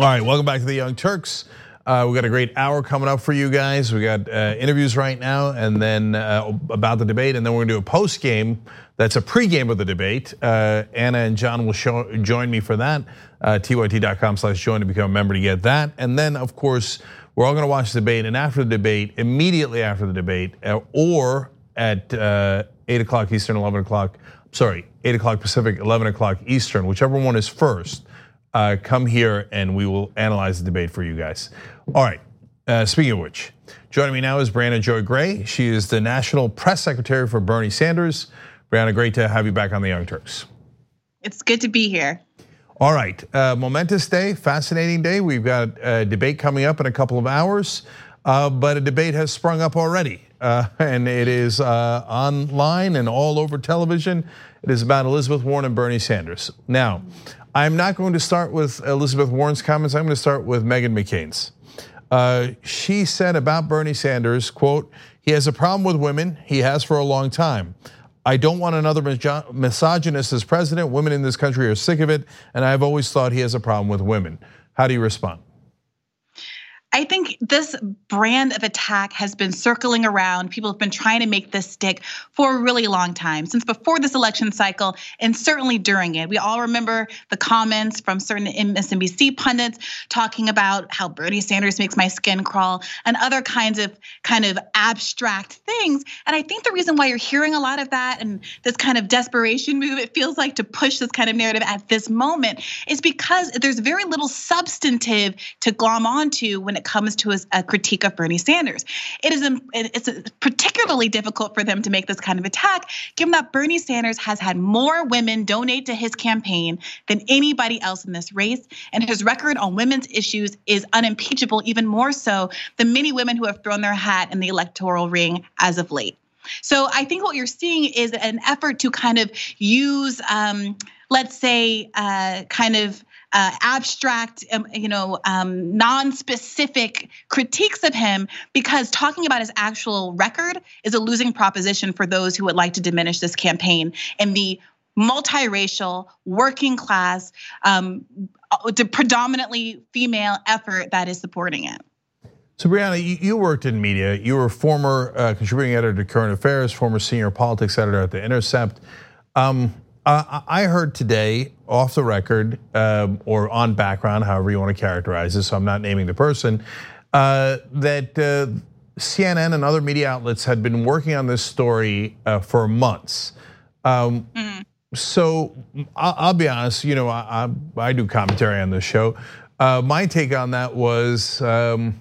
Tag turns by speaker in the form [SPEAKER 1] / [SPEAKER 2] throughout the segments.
[SPEAKER 1] All right, welcome back to the Young Turks. Uh, we got a great hour coming up for you guys. We got uh, interviews right now, and then uh, about the debate, and then we're gonna do a post game. That's a pregame of the debate. Uh, Anna and John will show, join me for that. Uh, tyt.com/join to become a member to get that, and then of course we're all gonna watch the debate. And after the debate, immediately after the debate, uh, or at eight o'clock Eastern, eleven o'clock. Sorry, eight o'clock Pacific, eleven o'clock Eastern, whichever one is first uh, come here and we will analyze the debate for you guys. All right, uh, speaking of which, joining me now is Briahna Joy Gray. She is the National Press Secretary for Bernie Sanders. Briahna, great to have you back on the Young Turks.
[SPEAKER 2] It's good to be here.
[SPEAKER 1] All right, uh, momentous day, fascinating day. We've got a debate coming up in a couple of hours, uh, but a debate has sprung up already, uh, and it is uh, online and all over television. It is about Elizabeth Warren and Bernie Sanders. Now, I'm not going to start with Elizabeth Warren's comments. I'm going to start with Meghan McCain's. Uh, she said about Bernie Sanders, quote, he has a problem with women. He has for a long time. I don't want another misogynist as president. Women in this country are sick of it, and I've always thought he has a problem with women. How do you respond?
[SPEAKER 2] I think this brand of attack has been circling around. People have been trying to make this stick for a really long time, since before this election cycle, and certainly during it. We all remember the comments from certain MSNBC pundits talking about how Bernie Sanders makes my skin crawl and other kinds of kind of abstract things. And I think the reason why you're hearing a lot of that and this kind of desperation move, it feels like to push this kind of narrative at this moment, is because there's very little substantive to glom onto when it comes to a critique of Bernie Sanders. It is it's particularly difficult for them to make this kind of attack, given that Bernie Sanders has had more women donate to his campaign than anybody else in this race, and his record on women's issues is unimpeachable, even more so than many women who have thrown their hat in the electoral ring as of late. So I think what you're seeing is an effort to kind of use, um, let's say, uh, kind of uh, abstract, um, you know, um, non-specific critiques of him because talking about his actual record is a losing proposition for those who would like to diminish this campaign and the multiracial, working class, um, uh, predominantly female effort that is supporting it.
[SPEAKER 1] So Briahna, you worked in media. You were former uh, contributing editor to Current Affairs, former senior politics editor at The Intercept. Um, I heard today, off the record um, or on background, however you want to characterize this, so I'm not naming the person, uh, that uh, CNN and other media outlets had been working on this story uh, for months. Um, mm. So I'll be honest, you know, I, I do commentary on this show. My take on that was, um,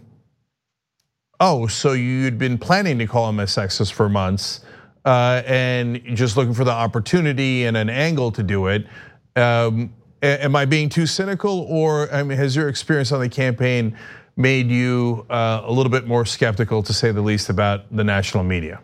[SPEAKER 1] oh, so you'd been planning to call him a sexist for months and just looking for the opportunity and an angle to do it. Um, am I being too cynical, or I mean, has your experience on the campaign made you uh, a little bit more skeptical, to say the least, about the national media?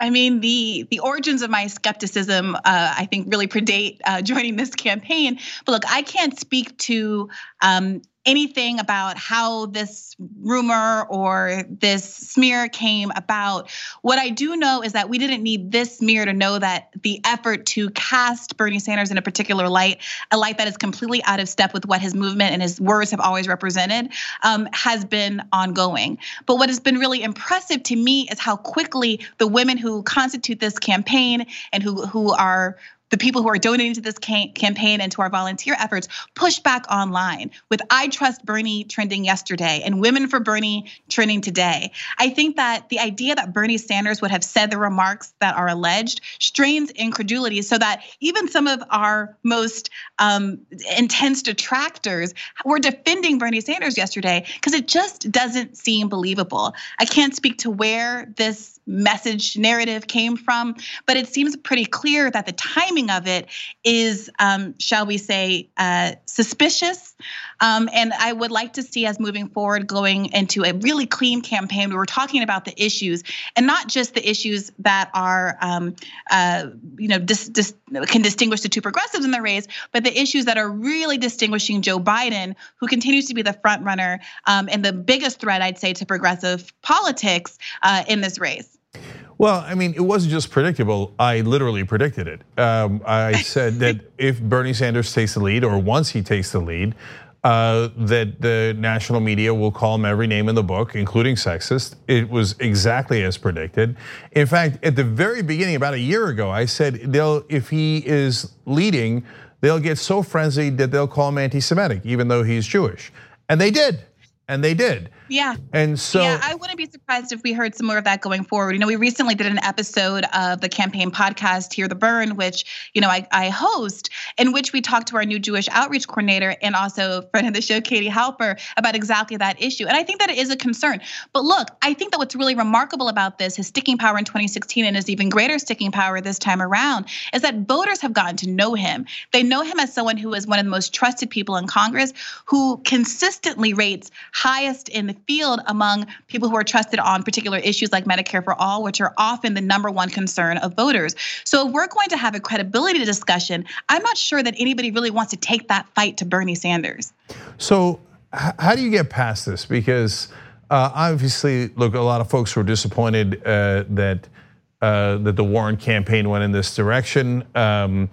[SPEAKER 2] I mean, the the origins of my skepticism, uh, I think, really predate uh, joining this campaign. But look, I can't speak to um, anything about how this rumor or this smear came about. What I do know is that we didn't need this smear to know that the effort to cast Bernie Sanders in a particular light, a light that is completely out of step with what his movement and his words have always represented, um, has been ongoing. But what has been really impressive to me is how quickly the women who constitute this campaign and who who are the people who are donating to this campaign and to our volunteer efforts push back online with I Trust Bernie trending yesterday and Women for Bernie trending today. I think that the idea that Bernie Sanders would have said the remarks that are alleged strains incredulity so that even some of our most um, intense detractors were defending Bernie Sanders yesterday because it just doesn't seem believable. I can't speak to where this message narrative came from, but it seems pretty clear that the timing of it is, um, shall we say, uh, suspicious. Um, and I would like to see us moving forward going into a really clean campaign where we're talking about the issues and not just the issues that are, um, uh, you know, dis- dis- can distinguish the two progressives in the race, but the issues that are really distinguishing Joe Biden, who continues to be the front runner um, and the biggest threat, I'd say, to progressive politics uh, in this race.
[SPEAKER 1] Well, I mean, it wasn't just predictable. I literally predicted it. Um, I said that if Bernie Sanders takes the lead, or once he takes the lead, uh, that the national media will call him every name in the book, including sexist. It was exactly as predicted. In fact, at the very beginning, about a year ago, I said they'll if he is leading, they'll get so frenzied that they'll call him anti-Semitic, even though he's Jewish, and they did and they did.
[SPEAKER 2] Yeah.
[SPEAKER 1] And so
[SPEAKER 2] Yeah, I wouldn't be surprised if we heard some more of that going forward. You know, we recently did an episode of the campaign podcast, Hear the Bern, which, you know, I, I host, in which we talked to our new Jewish outreach coordinator and also friend of the show, Katie Halper, about exactly that issue. And I think that it is a concern. But look, I think that what's really remarkable about this, his sticking power in 2016 and his even greater sticking power this time around, is that voters have gotten to know him. They know him as someone who is one of the most trusted people in Congress, who consistently rates highest in the field among people who are trusted on particular issues like Medicare for all, which are often the number one concern of voters. So if we're going to have a credibility discussion, I'm not sure that anybody really wants to take that fight to Bernie Sanders.
[SPEAKER 1] So how do you get past this? Because uh, obviously, look, a lot of folks were disappointed uh, that uh, that the Warren campaign went in this direction, um,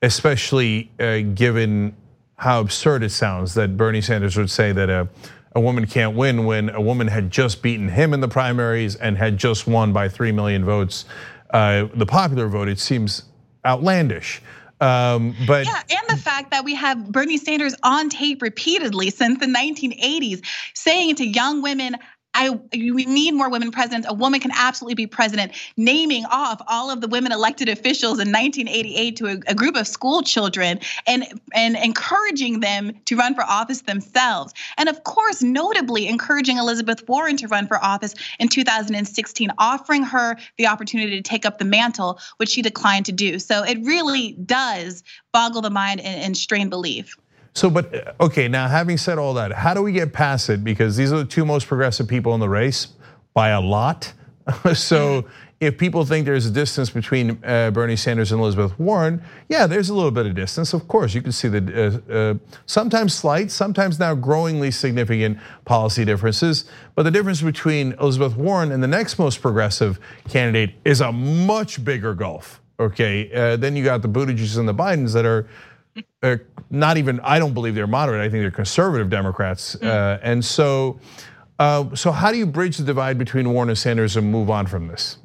[SPEAKER 1] especially given how absurd it sounds that Bernie Sanders would say that a a woman can't win when a woman had just beaten him in the primaries and had just won by 3 million votes. Uh, the popular vote, it seems outlandish. Um, but
[SPEAKER 2] yeah, and the fact that we have Bernie Sanders on tape repeatedly since the 1980s saying to young women, I we need more women presidents. A woman can absolutely be president. Naming off all of the women elected officials in 1988 to a, a, group of school children and and encouraging them to run for office themselves. And of course, notably encouraging Elizabeth Warren to run for office in 2016, offering her the opportunity to take up the mantle, which she declined to do. So it really does boggle the mind and, and strain belief.
[SPEAKER 1] So, but okay, now having said all that, how do we get past it? Because these are the two most progressive people in the race by a lot. so, if people think there's a distance between uh, Bernie Sanders and Elizabeth Warren, yeah, there's a little bit of distance. Of course, you can see the uh, uh, sometimes slight, sometimes now growingly significant policy differences. But the difference between Elizabeth Warren and the next most progressive candidate is a much bigger gulf. Okay, uh, then you got the Buttigieg and the Bidens that are uh, not even I don't believe they're moderate. I think they're conservative Democrats. Mm. Uh, and so, uh, so how do you bridge the divide between Warren and Sanders and move on from this?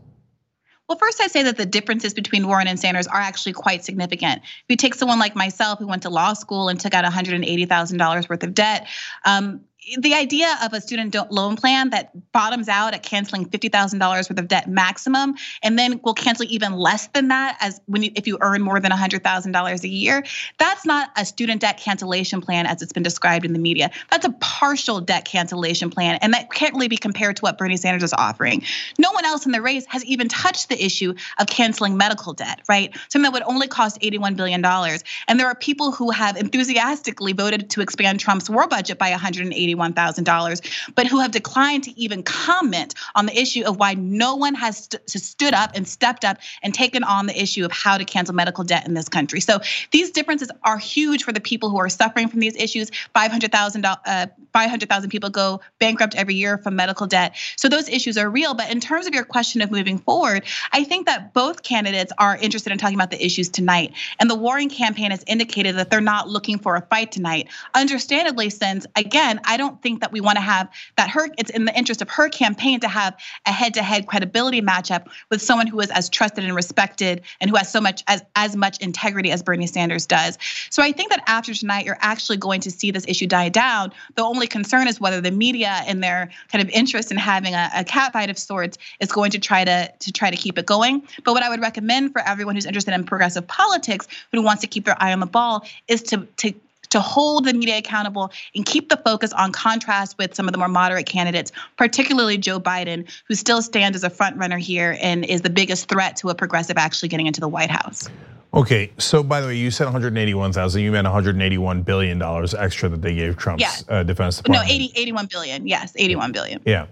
[SPEAKER 2] Well, first, I say that the differences between Warren and Sanders are actually quite significant. If you take someone like myself who went to law school and took out $180,000 worth of debt, um, the idea of a student loan plan that bottoms out at canceling $50,000 worth of debt maximum and then will cancel even less than that as when you, if you earn more than $100,000 a year, that's not a student debt cancellation plan as it's been described in the media. That's a partial debt cancellation plan and that can't really be compared to what Bernie Sanders is offering. No one else in the race has even touched the issue of canceling medical debt, right? Something that would only cost $81 billion. And there are people who have enthusiastically voted to expand Trump's war budget by 180 $81,000, but who have declined to even comment on the issue of why no one has st- stood up and stepped up and taken on the issue of how to cancel medical debt in this country. So these differences are huge for the people who are suffering from these issues. 500,000 uh, 500,000 people go bankrupt every year from medical debt. So those issues are real. But in terms of your question of moving forward, I think that both candidates are interested in talking about the issues tonight. And the Warren campaign has indicated that they're not looking for a fight tonight. Understandably, since again, I don't think that we want to have that her it's in the interest of her campaign to have a head-to-head credibility matchup with someone who is as trusted and respected and who has so much as as much integrity as Bernie Sanders does. So I think that after tonight you're actually going to see this issue die down. The only concern is whether the media and their kind of interest in having a, a catfight of sorts is going to try to to try to keep it going. But what I would recommend for everyone who's interested in progressive politics who wants to keep their eye on the ball is to to to hold the media accountable and keep the focus on contrast with some of the more moderate candidates, particularly Joe Biden, who still stands as a front runner here and is the biggest threat to a progressive actually getting into the White House.
[SPEAKER 1] Okay, so by the way, you said 181,000. You meant 181 billion dollars extra that they gave Trump's yeah. uh, defense department.
[SPEAKER 2] No, 80, 81 billion. Yes, 81 billion.
[SPEAKER 1] Yeah.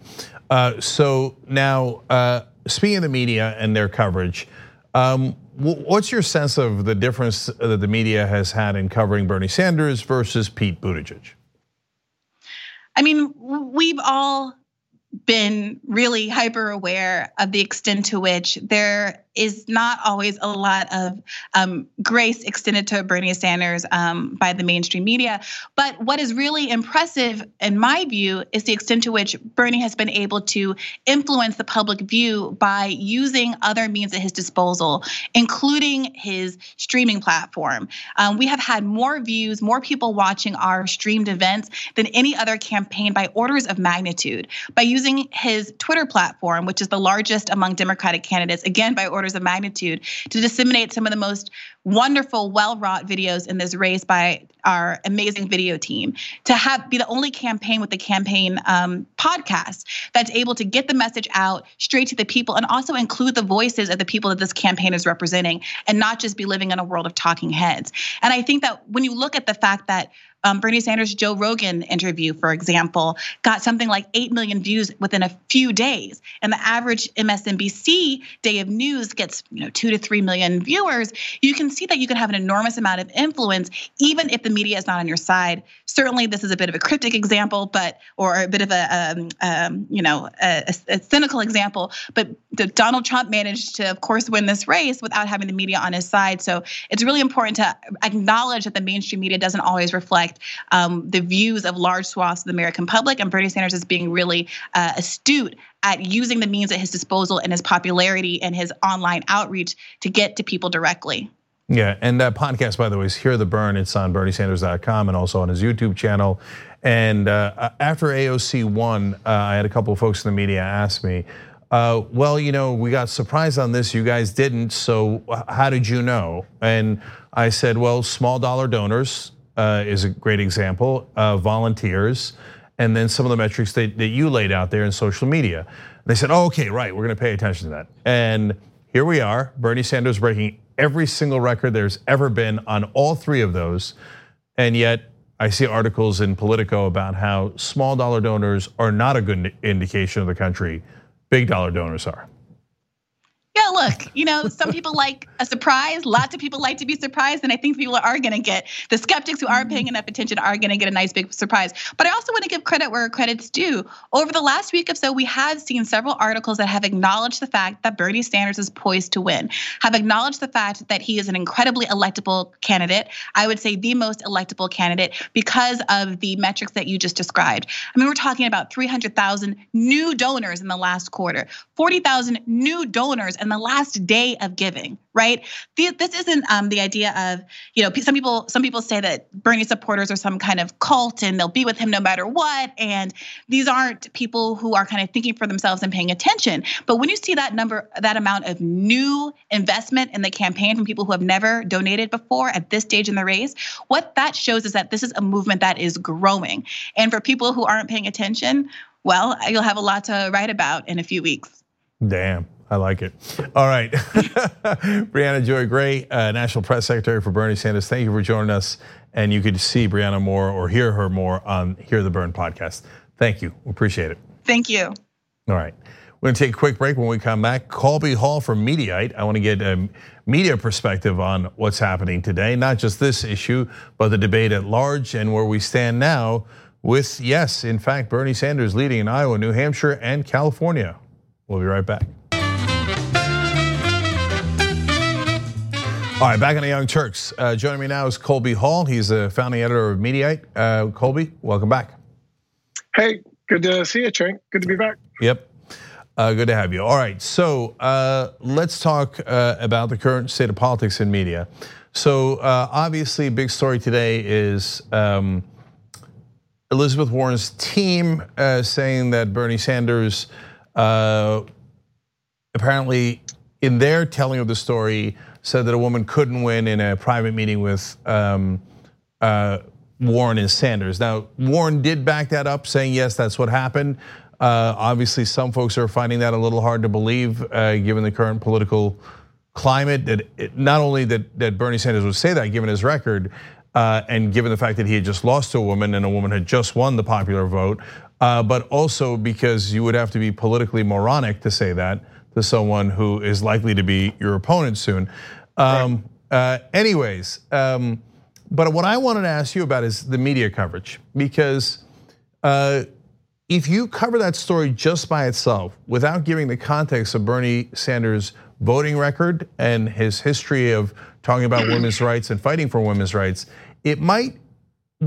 [SPEAKER 1] Uh, so now, uh, speaking of the media and their coverage, um, what's your sense of the difference uh, that the media has had in covering Bernie Sanders versus Pete Buttigieg?
[SPEAKER 2] I mean, we've all been really hyper aware of the extent to which there is not always a lot of um, grace extended to Bernie Sanders um, by the mainstream media. But what is really impressive, in my view, is the extent to which Bernie has been able to influence the public view by using other means at his disposal, including his streaming platform. Um, we have had more views, more people watching our streamed events than any other campaign by orders of magnitude. By using his Twitter platform, which is the largest among Democratic candidates, again by orders of magnitude to disseminate some of the most wonderful, well-wrought videos in this race by our amazing video team. To have be the only campaign with the campaign um, podcast that's able to get the message out straight to the people and also include the voices of the people that this campaign is representing, and not just be living in a world of talking heads. And I think that when you look at the fact that um, Bernie Sanders' Joe Rogan interview, for example, got something like 8 million views within a few days. And the average MSNBC day of news gets, you know, two to 3 million viewers. You can see that you can have an enormous amount of influence, even if the media is not on your side. Certainly, this is a bit of a cryptic example, but, or a bit of a, um, um, you know, a, a, cynical example. But Donald Trump managed to, of course, win this race without having the media on his side. So it's really important to acknowledge that the mainstream media doesn't always reflect um, the views of large swaths of the American public. And Bernie Sanders is being really uh, astute at using the means at his disposal and his popularity and his online outreach to get to people directly.
[SPEAKER 1] Yeah, and that podcast, by the way, is Hear the Bern. It's on BernieSanders.com and also on his YouTube channel. And uh, after AOC won, uh, I had a couple of folks in the media ask me, uh, well, you know, we got surprised on this. You guys didn't. So how did you know? And I said, well, small dollar donors is a great example. Volunteers, and then some of the metrics that, that you laid out there in social media. They said, oh, okay, right, we're going to pay attention to that. And here we are, Bernie Sanders breaking every single record there's ever been on all three of those. And yet, I see articles in Politico about how small dollar donors are not a good indication of the country. Big dollar donors are.
[SPEAKER 2] Yeah, look, you know, some people like a surprise. Lots of people like to be surprised. And I think people are going to get, the skeptics who aren't mm-hmm. paying enough attention are going to get a nice big surprise. But I also want to give credit where credit's due. Over the last week or so, we have seen several articles that have acknowledged the fact that Bernie Sanders is poised to win, have acknowledged the fact that he is an incredibly electable candidate. I would say the most electable candidate because of the metrics that you just described. I mean, we're talking about 300,000 new donors in the last quarter, 40,000 new donors in the last day of giving, right? This isn't um, the idea of, you know, some people some people say that Bernie supporters are some kind of cult and they'll be with him no matter what. And these aren't people who are kind of thinking for themselves and paying attention. But when you see that number, that amount of new investment in the campaign from people who have never donated before at this stage in the race, what that shows is that this is a movement that is growing. And for people who aren't paying attention, well, you'll have a lot to write about in a few weeks.
[SPEAKER 1] Damn. I like it. All right. Briahna Joy Gray, uh, National Press Secretary for Bernie Sanders, thank you for joining us. And you could see Briahna more or hear her more on Hear the Bern podcast. Thank you. We appreciate it.
[SPEAKER 2] Thank you.
[SPEAKER 1] All right. We're going to take a quick break when we come back. Colby Hall from Mediaite. I want to get a media perspective on what's happening today, not just this issue, but the debate at large and where we stand now with, yes, in fact, Bernie Sanders leading in Iowa, New Hampshire, and California. We'll be right back. All right, back on the Young Turks. Uh, joining me now is Colby Hall. He's the founding editor of Mediaite. Uh, Colby, welcome back.
[SPEAKER 3] Hey, good to see you, Cenk. Good to be back.
[SPEAKER 1] Yep. Uh, good to have you. All right, so uh, let's talk uh, about the current state of politics in media. So uh, obviously, big story today is um, Elizabeth Warren's team saying that Bernie Sanders apparently, in their telling of the story, said that a woman couldn't win in a private meeting with um, uh, Warren and Sanders. Now, Warren did back that up, saying yes, that's what happened. Uh, obviously, some folks are finding that a little hard to believe, uh, given the current political climate. That it, not only that that Bernie Sanders would say that, given his record, uh, and given the fact that he had just lost to a woman and a woman had just won the popular vote, uh, but also because you would have to be politically moronic to say that to someone who is likely to be your opponent soon. Um, uh, anyways, um, but what I wanted to ask you about is the media coverage because uh, if you cover that story just by itself without giving the context of Bernie Sanders' voting record and his history of talking about women's rights and fighting for women's rights, it might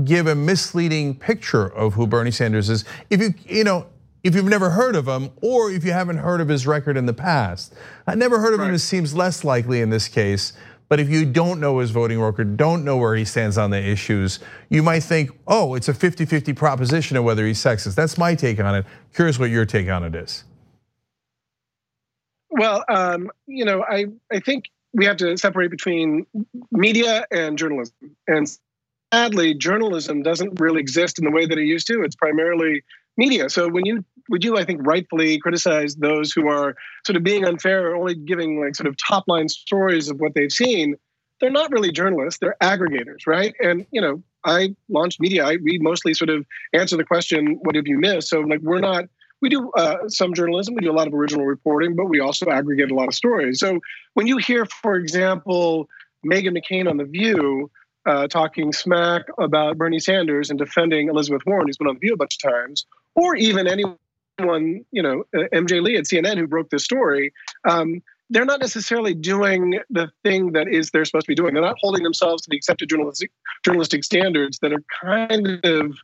[SPEAKER 1] give a misleading picture of who Bernie Sanders is. If you, you know, if you've never heard of him or if you haven't heard of his record in the past. I never heard of right. him, it seems less likely in this case. But if you don't know his voting record, don't know where he stands on the issues, you might think, oh, it's a 50 50 proposition of whether he's sexist. That's my take on it. Curious what your take on it is.
[SPEAKER 3] Well, um, you know, I, I think we have to separate between media and journalism. And sadly, journalism doesn't really exist in the way that it used to. It's primarily Mediaite. So when you would you, I think, rightfully criticize those who are sort of being unfair or only giving like sort of top line stories of what they've seen? They're not really journalists; they're aggregators, right? And you know, I launched media. I, we mostly sort of answer the question, "What have you missed?" So like, we're not. We do uh, some journalism. We do a lot of original reporting, but we also aggregate a lot of stories. So when you hear, for example, Meghan McCain on The View uh, talking smack about Bernie Sanders and defending Elizabeth Warren, who's been on The View a bunch of times, or even anyone you know, uh, MJ Lee at CNN who broke this story, um, they're not necessarily doing the thing that is they're supposed to be doing. They're not holding themselves to the accepted journalistic journalistic standards that are kind of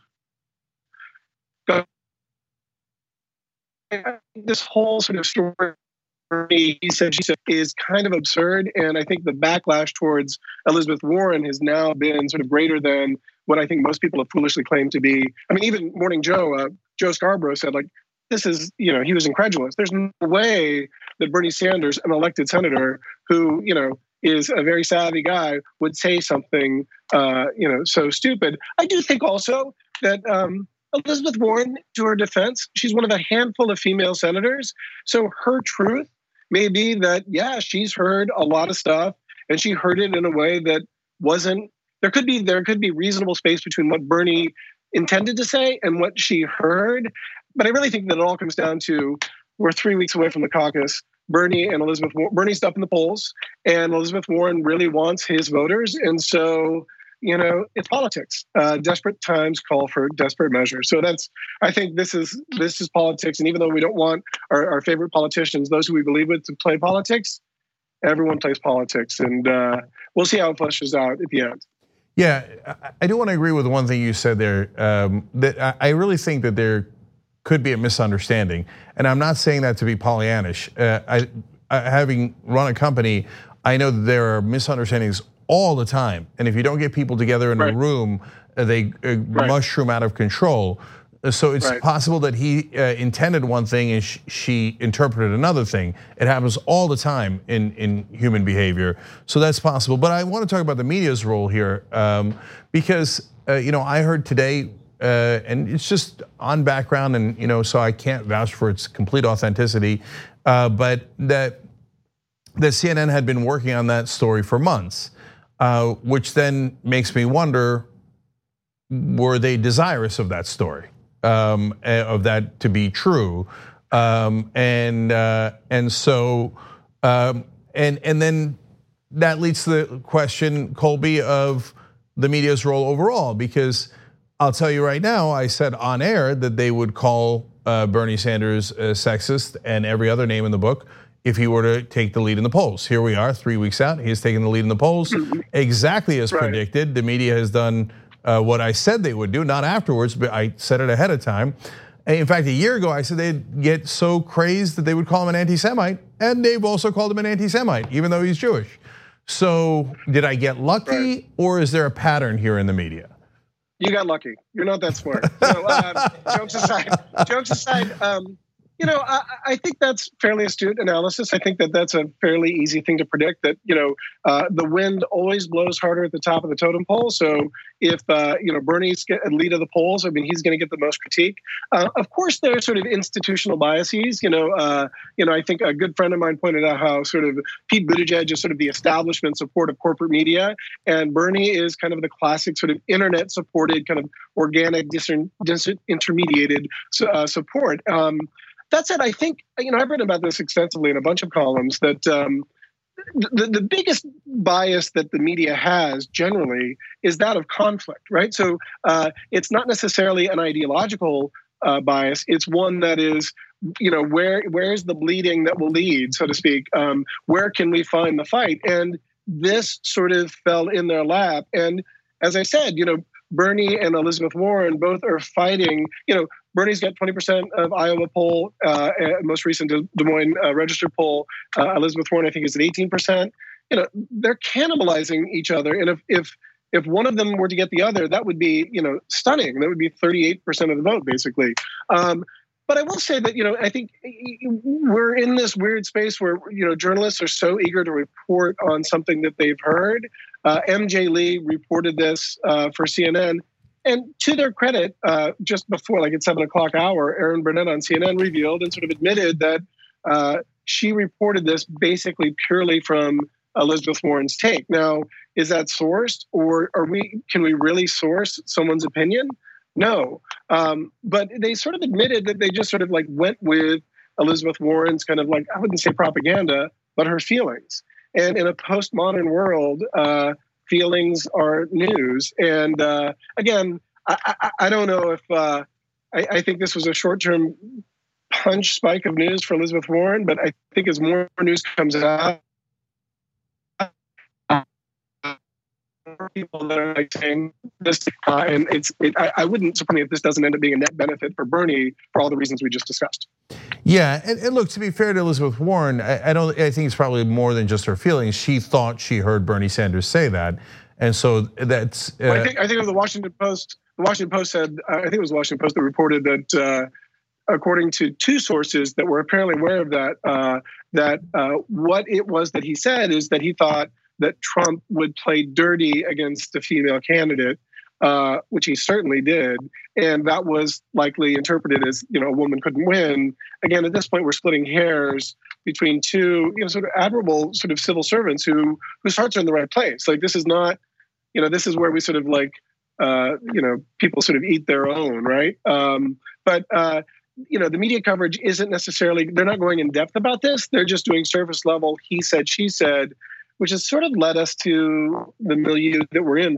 [SPEAKER 3] this whole sort of story he said she said is kind of absurd and i think the backlash towards elizabeth warren has now been sort of greater than what i think most people have foolishly claimed to be i mean even morning joe uh, joe scarborough said like this is, you know, he was incredulous. There's no way that Bernie Sanders, an elected senator who, you know, is a very savvy guy, would say something, uh, you know, so stupid. I do think also that um, Elizabeth Warren, to her defense, she's one of a handful of female senators. So her truth may be that, yeah, she's heard a lot of stuff and she heard it in a way that wasn't there could be there could be reasonable space between what Bernie intended to say and what she heard but I really think that it all comes down to we're three weeks away from the caucus. Bernie and Elizabeth, Bernie's up in the polls, and Elizabeth Warren really wants his voters, and so you know it's politics. Uh, desperate times call for desperate measures. So that's I think this is this is politics, and even though we don't want our, our favorite politicians, those who we believe with, to play politics, everyone plays politics, and uh, we'll see how it flushes out at the end.
[SPEAKER 1] Yeah, I do want to agree with one thing you said there. Um, that I really think that there could be a misunderstanding. And I'm not saying that to be Pollyannish. Uh, I, having run a company, I know that there are misunderstandings all the time. And if you don't get people together in right. a room, uh, they uh, right. mushroom out of control. Uh, so it's right. possible that he intended one thing and she interpreted another thing. It happens all the time in, in human behavior. So that's possible. But I want to talk about the media's role here um, because you know I heard today uh, and it's just on background, and you know, so I can't vouch for its complete authenticity. Uh, but that that CNN had been working on that story for months, uh, which then makes me wonder: were they desirous of that story, um, eh, of that to be true? Um, and and so um, and and then that leads to the question, Colby, of the media's role overall, because I'll tell you right now, I said on air that they would call uh, Bernie Sanders sexist and every other name in the book if he were to take the lead in the polls. Here we are, three weeks out. He's taking the lead in the polls, mm-hmm. exactly as right. predicted. The media has done uh, what I said they would do, not afterwards, but I said it ahead of time. In fact, a year ago, I said they'd get so crazed that they would call him an anti Semite, and they've also called him an anti Semite, even though he's Jewish. So, did I get lucky, right. or is there a pattern here in the media?
[SPEAKER 3] You got lucky. You're not that smart. So, um, jokes aside, jokes aside, um, you know, I, I, think that's fairly astute analysis. I think that that's a fairly easy thing to predict. That you know, uh, the wind always blows harder at the top of the totem pole. So if uh, you know Bernie's lead of the polls, I mean, he's going to get the most critique. Uh, of course, there are sort of institutional biases. You know, uh, you know, I think a good friend of mine pointed out how sort of Pete Buttigieg is sort of the establishment support of corporate media, and Bernie is kind of the classic sort of internet supported, kind of organic, disintermediated uh, support. Um, that said, I think you know I've written about this extensively in a bunch of columns that um, the, the biggest bias that the media has generally is that of conflict, right? So uh, it's not necessarily an ideological uh, bias. It's one that is, you know, where where's the bleeding that will lead, so to speak. Um, where can we find the fight? And this sort of fell in their lap. And as I said, you know, Bernie and Elizabeth Warren both are fighting. You know, Bernie's got 20% of Iowa poll, uh, most recent Des Moines uh, Register poll. Uh, Elizabeth Warren, I think, is at 18%. You know, they're cannibalizing each other. And if if if one of them were to get the other, that would be, you know, stunning. That would be 38% of the vote, basically. Um, but I will say that, you know, I think we're in this weird space where, you know, journalists are so eager to report on something that they've heard. Uh, MJ Lee reported this uh, for CNN. And to their credit, uh, just before, like at seven o'clock hour, Erin Burnett on CNN revealed and sort of admitted that uh, she reported this basically purely from Elizabeth Warren's take. Now, is that sourced, or are we? Can we really source someone's opinion? No, um, but they sort of admitted that they just sort of like went with Elizabeth Warren's kind of like I wouldn't say propaganda, but her feelings. And in a postmodern world, uh, feelings are news. And uh, again, I, I, I, don't know if uh, I, I, think this was a short-term punch spike of news for Elizabeth Warren, but I think as more news comes out, people that are like saying this, uh, and it's. It, I, I, wouldn't surprise me if this doesn't end up being a net benefit for Bernie for all the reasons we just discussed.
[SPEAKER 1] Yeah, and, and look, to be fair to Elizabeth Warren, I, I, don't. I think it's probably more than just her feelings. She thought she heard Bernie Sanders say that, and so that's.
[SPEAKER 3] Uh, well, I think. I think of the Washington Post. The Washington Post said. I think it was the Washington Post that reported that. Uh, according to two sources that were apparently aware of that, uh, that uh, what it was that he said is that he thought that Trump would play dirty against a female candidate, uh, which he certainly did, and that was likely interpreted as you know a woman couldn't win. Again, at this point, we're splitting hairs between two you know sort of admirable sort of civil servants who whose hearts are in the right place. Like this is not, you know, this is where we sort of like uh, you know people sort of eat their own, right? Um, but uh, you know the media coverage isn't necessarily they're not going in depth about this they're just doing surface level he said she said which has sort of led us to the milieu that we're in.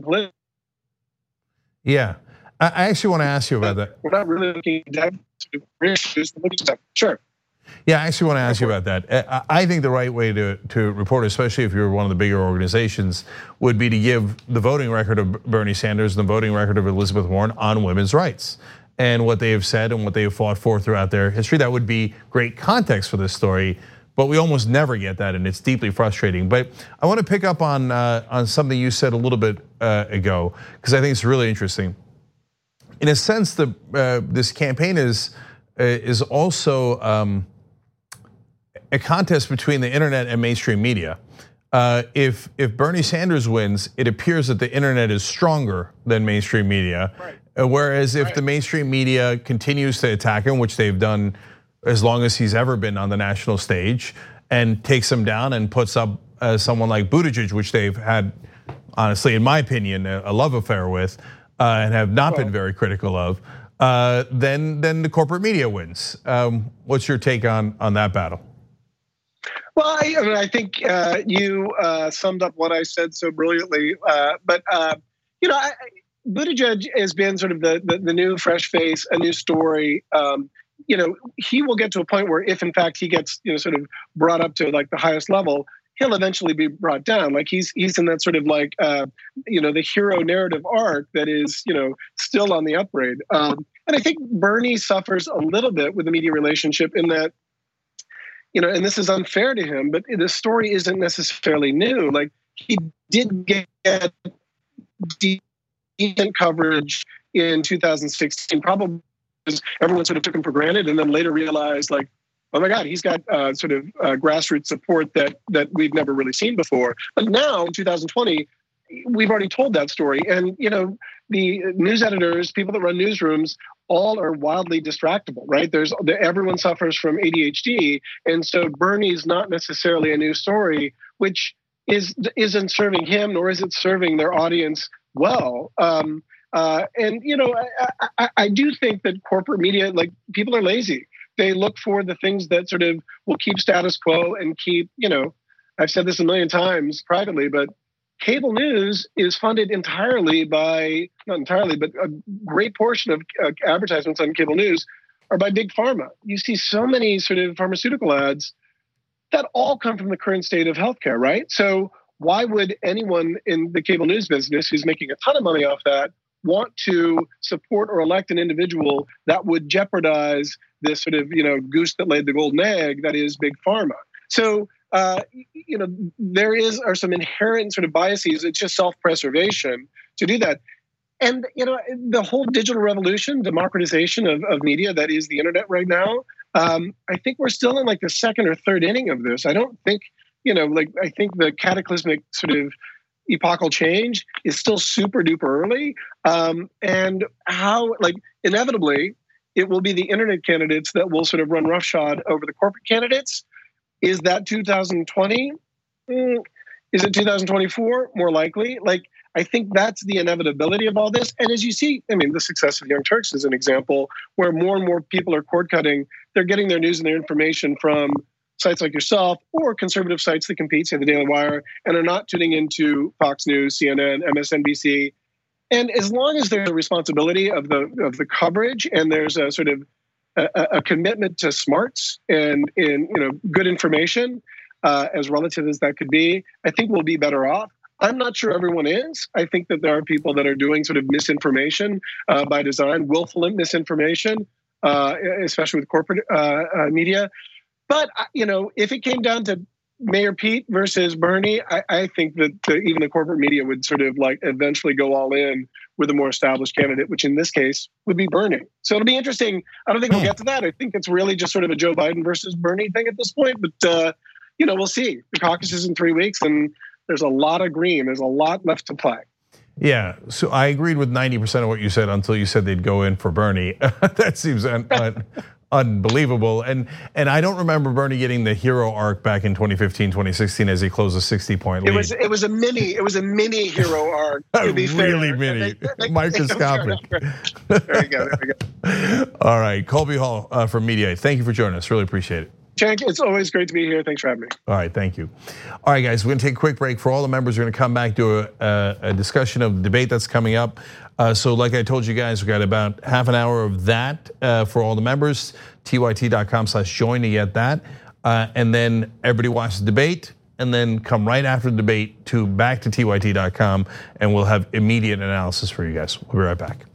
[SPEAKER 1] Yeah. I actually want to ask you about that.
[SPEAKER 3] We're not really looking at issues. Sure.
[SPEAKER 1] Yeah, I actually want to ask you about that. Uh, I think the right way to, to report, especially if you're one of the bigger organizations, would be to give the voting record of Bernie Sanders and the voting record of Elizabeth Warren on women's rights and what they have said and what they have fought for throughout their history. That would be great context for this story but we almost never get that, and it's deeply frustrating. But I want to pick up on uh, on something you said a little bit uh, ago because I think it's really interesting. In a sense, the uh, this campaign is is also um, a contest between the internet and mainstream media. Uh, if if Bernie Sanders wins, it appears that the internet is stronger than mainstream media. Right. Whereas if right. the mainstream media continues to attack him, which they've done as long as he's ever been on the national stage and takes him down and puts up uh, someone like Buttigieg, which they've had, honestly, in my opinion, a love affair with uh, and have not well, been very critical of, uh, then then the corporate media wins. Um, what's your take on on that battle?
[SPEAKER 3] Well, I, I, mean, I think uh, you uh, summed up what I said so brilliantly. Uh, but you know, I, Buttigieg has been sort of the, the, the new fresh face, a new story. Um, you know, he will get to a point where if in fact he gets, you know, sort of brought up to like the highest level, he'll eventually be brought down. Like he's he's in that sort of like uh, you know the hero narrative arc that is you know still on the upgrade. Um, and I think Bernie suffers a little bit with the media relationship in that you know, and this is unfair to him, but the story isn't necessarily new. Like he did get decent coverage in 2016, probably everyone sort of took him for granted, and then later realized like, oh my God, he's got uh, sort of uh, grassroots support that that we've never really seen before. But now in 2020, we've already told that story, and you know the news editors, people that run newsrooms, all are wildly distractible, right? There's everyone suffers from ADHD, and so Bernie's not necessarily a new story, which is isn't serving him nor is it serving their audience well. Um, uh, and you know, I, I, I do think that corporate media, like people are lazy. They look for the things that sort of will keep status quo and keep, you know, I've said this a million times privately, but cable news is funded entirely by, not entirely, but a great portion of uh, advertisements on cable news are by big pharma. You see so many sort of pharmaceutical ads that all come from the current state of healthcare, right? So why would anyone in the cable news business who's making a ton of money off that want to support or elect an individual that would jeopardize this sort of you know goose that laid the golden egg that is big pharma. So uh, you know there is are some inherent sort of biases. It's just self-preservation to do that. And you know the whole digital revolution democratization of, of media that is the internet right now um, i think we're still in like the second or third inning of this. I don't think you know like i think the cataclysmic sort of epochal change is still super duper early. Um, and how, like, inevitably, it will be the internet candidates that will sort of run roughshod over the corporate candidates. Is that 2020? Mm, is it 2024? More likely. Like, I think that's the inevitability of all this. And as you see, I mean, the success of Young Turks is an example where more and more people are cord cutting. They're getting their news and their information from sites like yourself or conservative sites that compete, say the Daily Wire, and are not tuning into Fox News, CNN, MSNBC. And as long as there's a responsibility of the of the coverage and there's a sort of a, a commitment to smarts and in you know good information, uh, as relative as that could be, I think we'll be better off. I'm not sure everyone is. I think that there are people that are doing sort of misinformation uh, by design, willful misinformation, uh, especially with corporate uh, uh, media. But uh, you know, if it came down to Mayor Pete versus Bernie, I, I think that the, even the corporate media would sort of like eventually go all in with a more established candidate, which in this case would be Bernie. So it'll be interesting. I don't think we'll hmm. get to that. I think it's really just sort of a Joe Biden versus Bernie thing at this point. But uh, you know, we'll see. The caucus is in three weeks, and there's a lot of green. There's a lot left to play.
[SPEAKER 1] Yeah, so I agreed with 90% of what you said until you said they'd go in for Bernie. that seems un- un- unbelievable. And and I don't remember Bernie getting the hero arc back in 2015, 2016 as he closed a 60 point lead.
[SPEAKER 3] It was it was a mini it was a mini hero arc. To be
[SPEAKER 1] really
[SPEAKER 3] fair.
[SPEAKER 1] mini, they, they, microscopic.
[SPEAKER 3] there you go. There you
[SPEAKER 1] go. All right, Colby Hall uh, from Mediaite. Thank you for joining us. Really appreciate it.
[SPEAKER 3] Cenk, it's always great to be here. Thanks for having me.
[SPEAKER 1] All right, thank you. All right, guys, we're gonna take a quick break. For all the members, we're gonna come back to a, a discussion of the debate that's coming up. Uh, so, like I told you guys, we got about half an hour of that uh, for all the members. tyt.com/join to get that, uh, and then everybody watch the debate, and then come right after the debate to back to tyt.com, and we'll have immediate analysis for you guys. We'll be right back.